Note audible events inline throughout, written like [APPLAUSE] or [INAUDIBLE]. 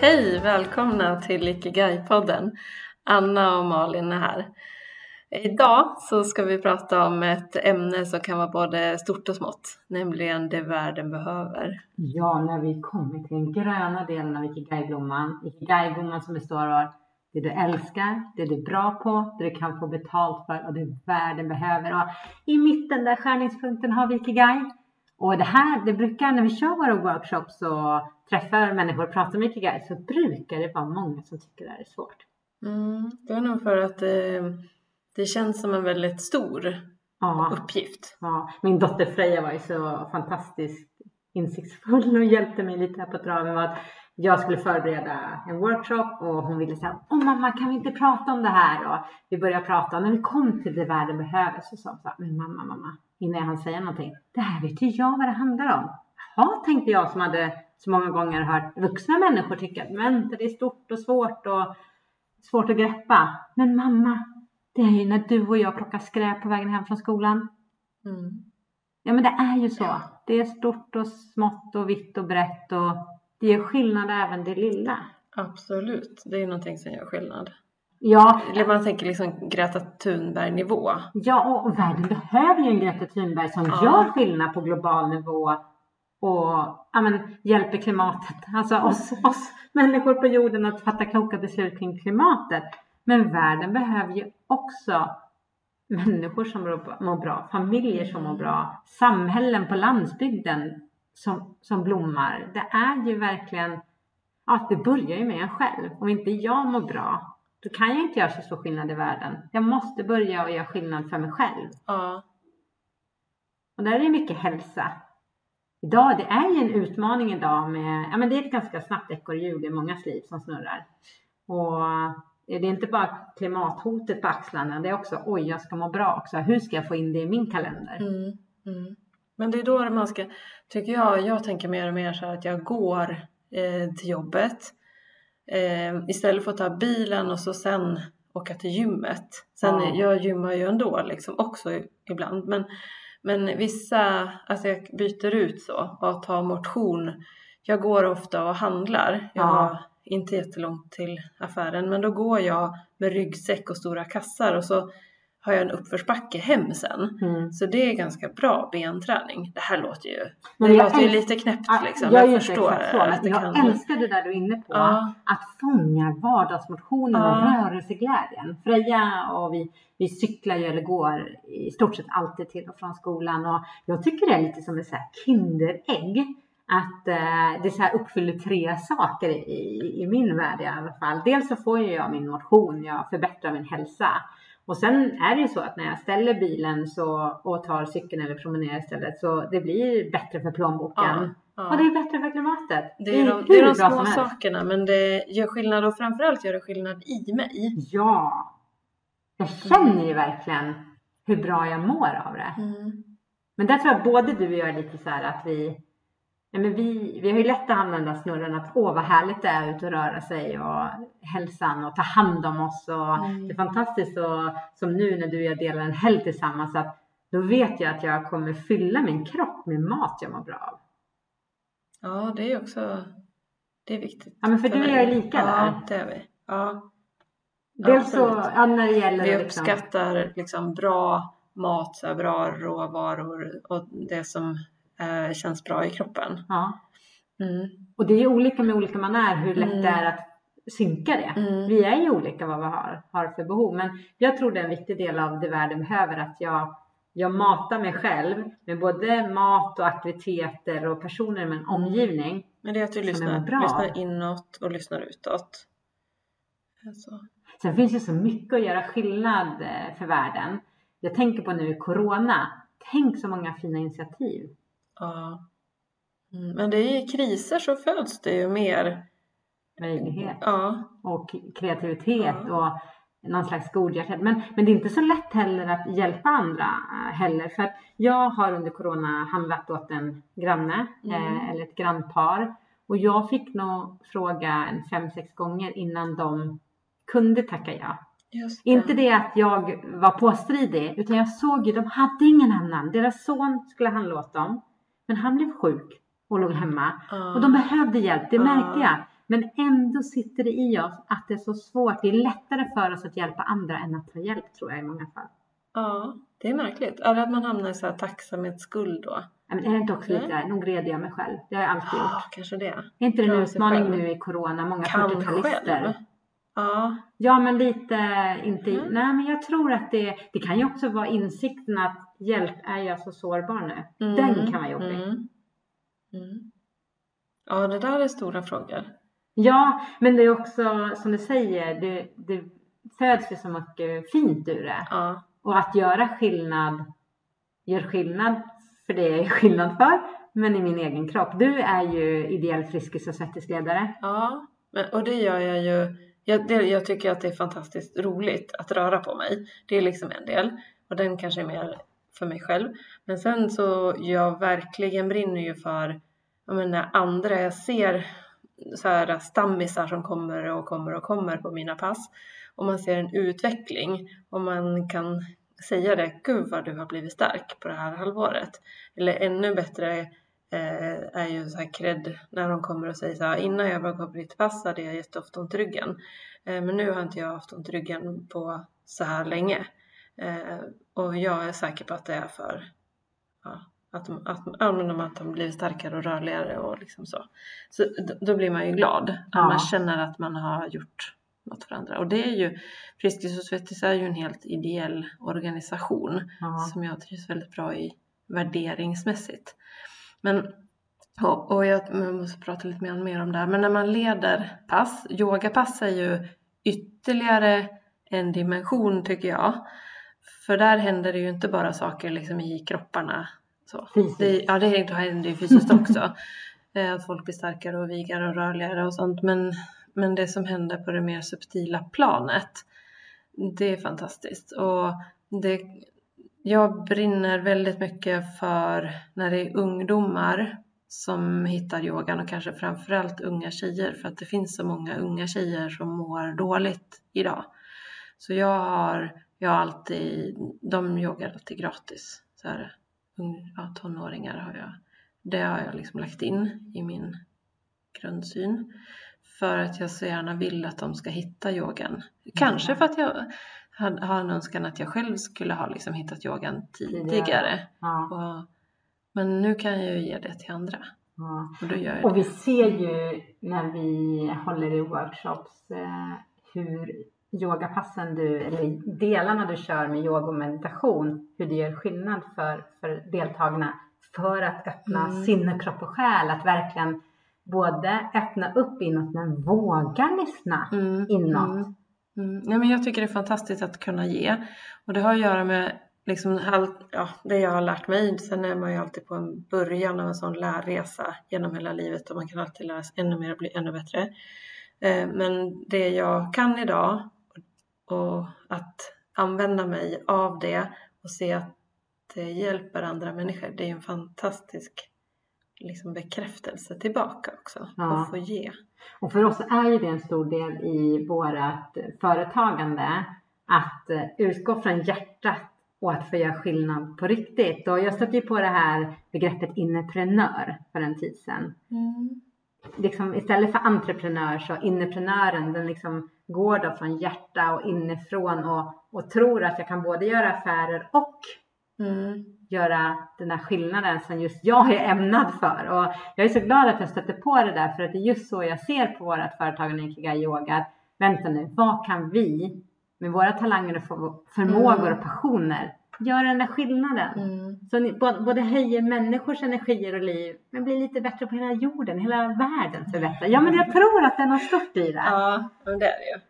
Hej! Välkomna till Ikigai-podden. Anna och Malin är här. Idag så ska vi prata om ett ämne som kan vara både stort och smått, nämligen det världen behöver. Ja, när vi kommer till den gröna delen av Ikigai-blomman. Ikigai-blomman som består av det du älskar, det du är bra på, det du kan få betalt för och det världen behöver. Och I mitten där skärningspunkten har vi Ikigai. Och det här, det brukar när vi kör våra workshops och träffar människor och pratar om Ikigai så brukar det vara många som tycker det här är svårt. Mm, det är nog för att det, det känns som en väldigt stor Ja. uppgift. Ja, min dotter Freja var ju så fantastiskt insiktsfull och hjälpte mig lite här på traven med att jag skulle förbereda en workshop och hon ville säga Åh mamma kan vi inte prata om det här? Och vi började prata och när vi kom till det världen behöver så sa hon så här, men mamma, mamma, innan jag hann säga någonting, det här vet ju jag vad det handlar om. Jaha, tänkte jag som hade så många gånger hört vuxna människor tycka att men det är stort och svårt och svårt att greppa. Men mamma, det är ju när du och jag plockar skräp på vägen hem från skolan. Mm. Ja men det är ju så. Ja. Det är stort och smått och vitt och brett och det gör skillnad även det lilla. Absolut, det är någonting som gör skillnad. Ja, Eller man tänker liksom Greta Thunberg-nivå. ja och världen behöver ju en Greta Thunberg som Ja. gör skillnad på global nivå och ja, men, hjälper klimatet. Alltså oss, [LAUGHS] oss människor på jorden att fatta kloka beslut kring klimatet. Men världen behöver ju också människor som mår bra, familjer som mår bra, samhällen på landsbygden som, som blommar. Det är ju verkligen, ja det börjar ju med en själv. Om inte jag mår bra, då kan jag inte göra så stor skillnad i världen. Jag måste börja och göra skillnad för mig själv. Ja, Och där är det mycket hälsa. Idag, det är ju en utmaning idag med, ja men det är ett ganska snabbt ekorrhjul i mångas liv som snurrar. Och det är inte bara klimathotet på axlarna, det är också oj, jag ska må bra också. Hur ska jag få in det i min kalender? Mm, mm. Men det är då man ska, tycker jag, jag tänker mer och mer så här att jag går eh, till jobbet eh, istället för att ta bilen och så sen åka till gymmet. Sen, Ja. jag gymmar ju ändå liksom också ibland men, men vissa, alltså jag byter ut så och tar motion. Jag går ofta och handlar. Jag Ja. har inte jättelångt till affären men då går jag med ryggsäck och stora kassar och så har jag en uppförsbacke hem sen. Mm. Så det är ganska bra benträning. Det här låter ju, Men det låter ju lite knäppt Ja, liksom. jag Jag, förstår att det jag kan... älskar det där du är inne på. Ja. Att fånga vardagsmotionen och Ja. rörelseglädjen. Freja och vi, vi cyklar ju eller går i stort sett alltid till och från skolan och jag tycker det är lite som ett så här Kinderägg. Att eh, det så här uppfyller tre saker i, i min värld i alla fall. Dels så får ju jag min motion, jag förbättrar min hälsa. Och sen är det ju så att när jag ställer bilen så, och tar cykeln eller promenerar istället så det blir bättre för plånboken. Ja, ja. Och det är bättre för klimatet. Det är, de, det är de små sakerna men det gör skillnad och framförallt gör det skillnad i mig. Ja. Jag känner ju verkligen hur bra jag mår av det. Mm. Men där tror jag både du och jag är lite så här att vi Nej, men vi, vi har ju lätt att där snurren att åh vad härligt det är ut och röra sig och hälsan och ta hand om oss och Mm. det är fantastiskt och som nu när du och jag delar en helg tillsammans att då vet jag att jag kommer fylla min kropp med mat jag mår bra av. Ja, det är också det är viktigt. Ja, men för du och jag är lika ja, där. det är vi. Ja, Dels så, absolut. ja, när det gäller vi liksom- uppskattar liksom bra mat, så här, bra råvaror och det som eh, känns bra i kroppen. Ja. Mm. Och det är ju olika med olika man är hur lätt Mm. det är att synka det. Mm. Vi är ju olika vad vi har, har för behov. Men jag tror det är en viktig del av det världen behöver att jag, jag matar mig själv med både mat och aktiviteter och personer med en omgivning. Men det är att du lyssnar, lyssnar inåt och lyssnar utåt. Alltså. Sen finns det så mycket att göra skillnad eh, för världen. Jag tänker på nu i Corona. Tänk så många fina initiativ. Ja. Mm. Men det är i kriser så föds det ju mer. Möjlighet. Ja. och kreativitet Ja. och någon slags godhjärtad. Men, men det är inte så lätt heller att hjälpa andra eh, heller. För jag har under corona handlat åt en granne Mm. eh, eller ett grannpar. Och jag fick nog fråga en fem, sex gånger innan de kunde tacka ja. Det. Inte det att jag var påstridig, utan jag såg ju, de hade ingen annan. Deras son skulle handla åt dem, men han blev sjuk och låg hemma. Ja. Och de behövde hjälp, det Ja. märkte jag. Men ändå sitter det i oss att det är så svårt. Det är lättare för oss att hjälpa andra än att ta hjälp tror jag i många fall. Ja, det är märkligt. Eller att man hamnar i så här tacksamhetsskuld då. Ja, Men är det inte också Nej. lite, nog red jag mig själv. Det har jag alltid gjort. Ja, kanske det. Är inte det en utmaning nu i corona? Många Kan 40-talister. själv. Ja, Ja, men lite inte. Mm. Nej, men jag tror att det, det kan ju också vara insikten att hjälp är jag så sårbar nu. Mm, Den kan vara jobbig. Mm. Mm. Ja, det där är stora frågor. Ja, men det är också som du säger, det, det föds ju så mycket fint ur det. Ja, Och att göra skillnad gör skillnad för det jag är skillnad för, men i min egen kropp. Du är ju ideell Friskis och svettisledare. ja. Men, och det gör jag ju. Jag, det, jag tycker att det är fantastiskt roligt att röra på mig. Det är liksom en del. Och den kanske är mer för mig själv. Men sen så jag verkligen brinner ju för jag menar, andra. Jag ser så här stammisar som kommer och kommer och kommer på mina pass. Och man ser en utveckling. Och man kan säga det. Gud vad du har blivit stark på det här halvåret. Eller ännu bättre eh, är ju så här cred när de kommer och säger så här innan jag började gå på ditt pass hade jag jätteofta ont i ryggen. Eh, men nu har inte jag haft ont i ryggen på så här länge. Eh, och jag är säker på att det är för ja, att, de, att, ja, att de blivit starkare och rörligare och liksom så. Så då, blir man ju glad. Att Ja. man känner att man har gjort något för andra. Och det är ju, Friskis och Svettis är ju en helt ideell organisation Ja. som jag trivs väldigt bra i värderingsmässigt. Men, och, och jag, jag måste prata lite mer om det här, men när man leder pass, yogapass är ju ytterligare en dimension tycker jag. För där händer det ju inte bara saker liksom i kropparna. Så. Det, ja, det händer ju fysiskt också. [LAUGHS] Eh, Att folk blir starkare och vigare och rörligare och sånt. Men, men det som händer på det mer subtila planet, det är fantastiskt. Och det, jag brinner väldigt mycket för när det är ungdomar som hittar yogan och kanske framförallt unga tjejer för att det finns så många unga tjejer som mår dåligt idag. Så jag har, jag har alltid, de yogar alltid gratis. Så här, ja, tonåringar har jag, det har jag liksom lagt in i min grundsyn. För att jag så gärna vill att de ska hitta yogan. Kanske för att jag har en önskan att jag själv skulle ha liksom hittat yogan tidigare. Ja. Och, men nu kan jag ju ge det till andra. Ja. Och då gör jag Och vi ser ju när vi håller i workshops eh, hur yogapassen du, eller delarna du kör med yoga och meditation, hur det gör skillnad för, för deltagarna för att öppna Mm. sinne, kropp och själ. Att verkligen både öppna upp inåt men våga lyssna Mm, inåt. Mm. Mm. Nej, men jag tycker det är fantastiskt att kunna ge. Och det har att göra med liksom allt, ja, det jag har lärt mig. Sen är man ju alltid på en början av en sån lärresa genom hela livet och man kan alltid lära sig ännu mer och bli ännu bättre. Eh, men det jag kan idag och att använda mig av det och se att det hjälper andra människor. Det är en fantastisk liksom, bekräftelse tillbaka också. Ja. Att få ge. Och för oss är ju det en stor del i vårt företagande att eh, utgå från hjärtat och att få göra skillnad på riktigt. Och jag stötte ju på det här begreppet inneprenör för en tid sedan. Liksom, istället för entreprenör så inneprenören den liksom går då från hjärta och inifrån och, och tror att jag kan både göra affärer och Mm. göra den här skillnaden som just jag är ämnad för. Och jag är så glad att jag stötte på det där för att det är just så jag ser på vårt företagande i Ikigai Yoga. att Vänta nu, vad kan vi med våra talanger och för- förmågor Mm. och passioner göra den där skillnaden? Mm. Så ni både höjer människors energier och liv men blir lite bättre på hela jorden, hela världen förbättrar. Ja men jag tror att är något stort i det. Ja, men det är det ju.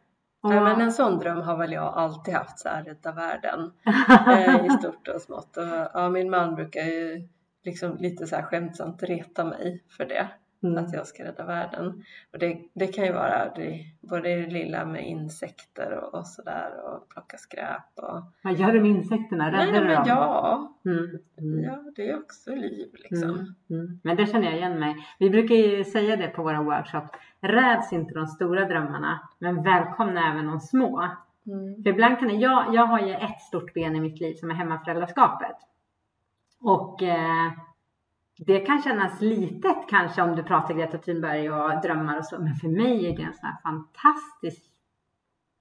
Och- Ja, men en sån dröm har väl jag alltid haft, så här rädda världen [LAUGHS] eh, i stort och smått. Och, ja, min man brukar ju liksom lite så här skämtsamt reta mig för det, Mm. att jag ska rädda världen. Och det, det kan ju vara det, både det lilla med insekter och, och sådär och plocka skräp och... Vad gör du med insekterna? Räddar Nej, du dem? ja, Mm. Mm. ja, det är också liv liksom. Mm, mm. Men det känner jag igen mig. Vi brukar ju säga det på våra workshops. Räds inte de stora drömmarna, men välkomna även de små. Mm. För ibland kan det, jag, jag har ju ett stort ben i mitt liv som är hemmaföräldraskapet. Och eh, det kan kännas litet kanske om du pratar Greta Thunberg och drömmar och så, men för mig är det en sån här fantastisk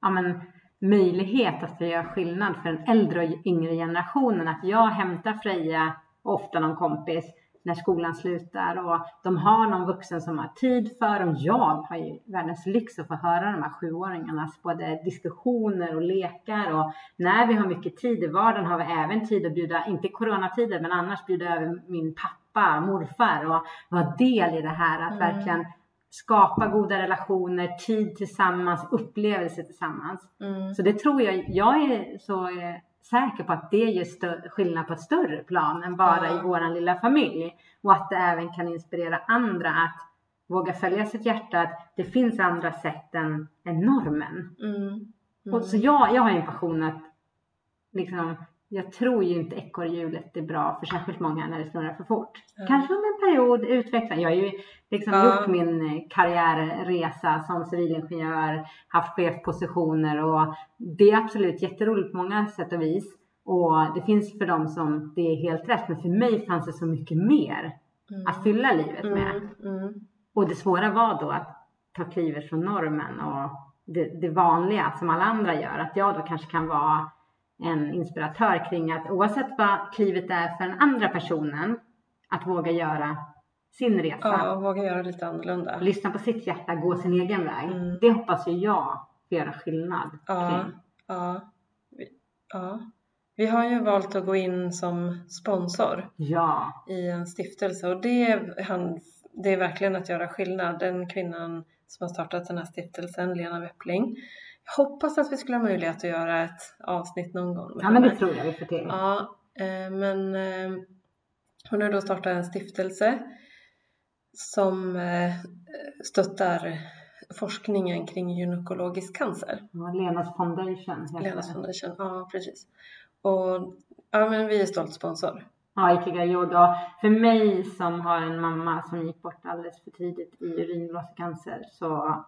ja, men, möjlighet att få göra skillnad för den äldre och yngre generationen. Att jag hämtar Freja och ofta någon kompis när skolan slutar och de har någon vuxen som har tid för dem. Jag har ju världens lyx att få höra de här sjuåringarnas både diskussioner och lekar och när vi har mycket tid i vardagen har vi även tid att bjuda, inte coronatider, men annars bjuda över min pappa, morfar och vara del i det här att mm. verkligen skapa goda relationer, tid tillsammans, upplevelser tillsammans. Mm. Så det tror jag, jag är så säker på att det gör skillnad på ett större plan än bara mm. i våran lilla familj. Och att det även kan inspirera andra att våga följa sitt hjärta, att det finns andra sätt än, än normen. Mm. Mm. Och så jag, jag har en passion att liksom, jag tror ju inte ekorrhjulet är bra för särskilt många när det snurrar för fort. Mm. Kanske under en period utveckla. Jag har ju liksom mm. gjort min karriärresa som civilingenjör, haft chefpositioner och det är absolut jätteroligt på många sätt och vis. Och det finns för dem som det är helt rätt, men för mig fanns det så mycket mer mm. att fylla livet med. Mm. Mm. Och det svåra var då att ta klivet från normen och det, det vanliga som alla andra gör, att jag då kanske kan vara en inspiratör kring att oavsett vad klivet är för den andra personen, att våga göra sin resa. Ja, och våga göra lite annorlunda. Lyssna på sitt hjärta, gå sin egen väg. Mm. Det hoppas ju jag göra skillnad ja, kring. Ja, ja. Vi har ju valt att gå in som sponsor ja. i en stiftelse och det är, han, det är verkligen att göra skillnad. Den kvinnan som har startat den här stiftelsen, Lena Weppling, hoppas att vi skulle ha möjlighet att göra ett avsnitt någon gång. Ja, men det tror jag vi får till. Ja, eh, men eh, hon har då startat en stiftelse som eh, stöttar forskningen kring gynekologisk cancer. Ja, Lenas Foundation. Lenas Foundation, ja precis. Och ja, men vi är stolt sponsor. Ja, Ikigai Yoga. För mig som har en mamma som gick bort alldeles för tidigt i urinblåsecancer så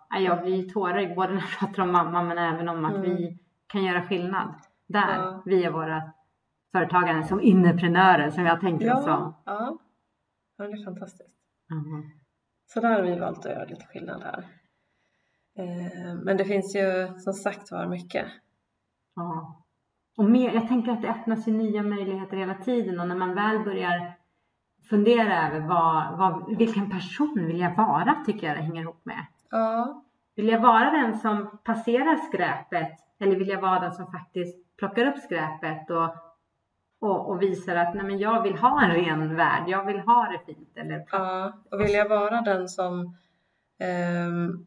ja, jag blir tårögd både när jag pratar om mamma men även om att mm. vi kan göra skillnad där ja. via våra företagare som inneprenörer som jag tänker ja, som. Ja. ja, det är fantastiskt. Mm. Så där har vi valt att göra lite skillnad här. Eh, men det finns ju som sagt var mycket. Ja. Och mer, jag tänker att det öppnas ju nya möjligheter hela tiden och när man väl börjar fundera över vad, vad, vilken person vill jag vara tycker jag det hänger ihop med. Ja. Vill jag vara den som passerar skräpet eller vill jag vara den som faktiskt plockar upp skräpet och, och, och visar att nej, men jag vill ha en ren värld, jag vill ha det fint. Eller... Ja, och vill jag vara den som um,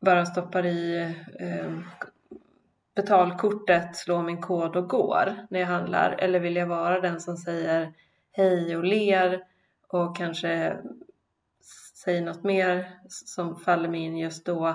bara stoppar i um, betalkortet, slår min kod och går när jag handlar? Eller vill jag vara den som säger hej och ler och kanske säger något mer som faller mig in just då?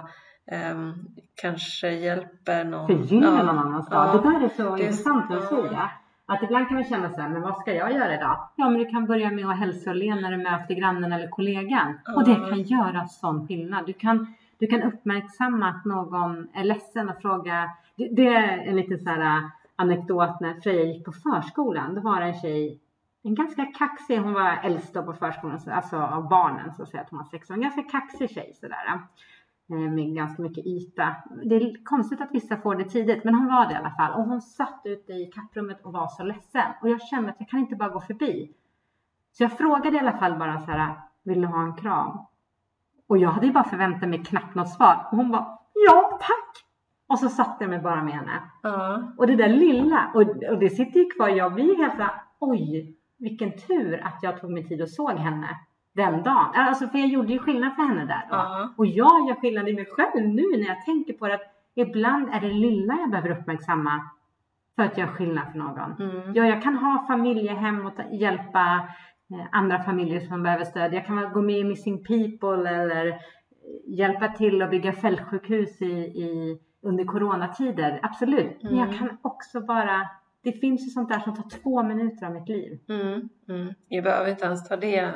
Um, kanske hjälper någon. Förgynnar ja, någon annans dag. Ja, det där är så det, intressant att ja. säga. Att ibland kan man känna så här, men vad ska jag göra idag? Ja, men du kan börja med att hälsa och le när du möter grannen eller kollegan. Ja. Och det kan göra sån skillnad. Du kan, du kan uppmärksamma att någon är ledsen och fråga det, det är en liten så här äh, anekdot när Freja gick på förskolan. Då var det en tjej, en ganska kaxig, hon var äldst på förskolan, alltså av barnen så att säga att hon var sex år. En ganska kaxig tjej sådär äh, med ganska mycket yta. Det är konstigt att vissa får det tidigt, men hon var det i alla fall. Och hon satt ute i kapprummet och var så ledsen. Och jag kände att jag kan inte bara gå förbi. Så jag frågade i alla fall bara så här, äh, vill du ha en kram? Och jag hade ju bara förväntat mig knappt något svar. Och hon bara, ja tack! Och så satte jag mig bara med henne. Uh. Och det där lilla, och, och det sitter ju kvar. Jag blir helt såhär, oj, vilken tur att jag tog mig tid och såg henne den dagen. Alltså för jag gjorde ju skillnad för henne där då. Uh. Och jag gör skillnad i mig själv nu när jag tänker på det. Att ibland är det lilla jag behöver uppmärksamma för att göra skillnad för någon. Mm. Ja, jag kan ha familjehem och hjälpa eh, andra familjer som behöver stöd. Jag kan gå med i Missing People eller hjälpa till att bygga fältsjukhus i, i under coronatider, absolut. Mm. Men jag mm. kan också bara, det finns ju sånt där som tar två minuter av mitt liv. Mm. Mm. Jag behöver inte ens ta det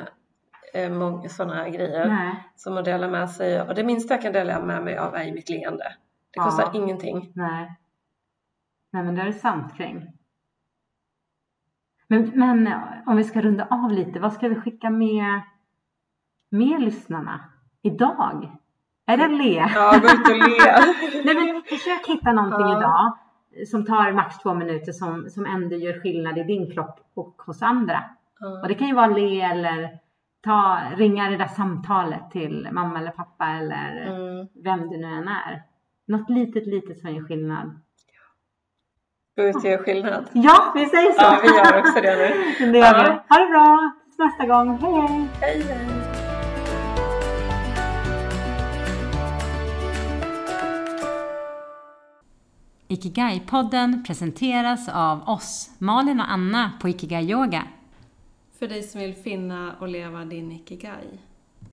eh, många sådana grejer Nej. som att dela med sig och det minsta jag kan dela med mig av är mitt leende. Det kostar ja. ingenting. Nej. Nej men det är sant kring. Men, men om vi ska runda av lite, vad ska vi skicka med, med lyssnarna idag? Är det le? Ja, gå ut och le. [LAUGHS] Nej, men försök hitta någonting Ja. idag som tar max två minuter som, som ändå gör skillnad i din kropp och hos andra. Och det kan ju vara le eller ta, ringa det där samtalet till mamma eller pappa eller Mm. vem det nu än är. Något litet, litet som gör skillnad. Gå ut och göra skillnad. Ja, vi säger så! Ja, vi gör också det nu. [LAUGHS] Det gör. Ja. Ha det bra! Tills nästa gång. Hej, hej! Hej, hej. Ikigai-podden presenteras av oss, Malin och Anna på Ikigai Yoga. För dig som vill finna och leva din ikigai.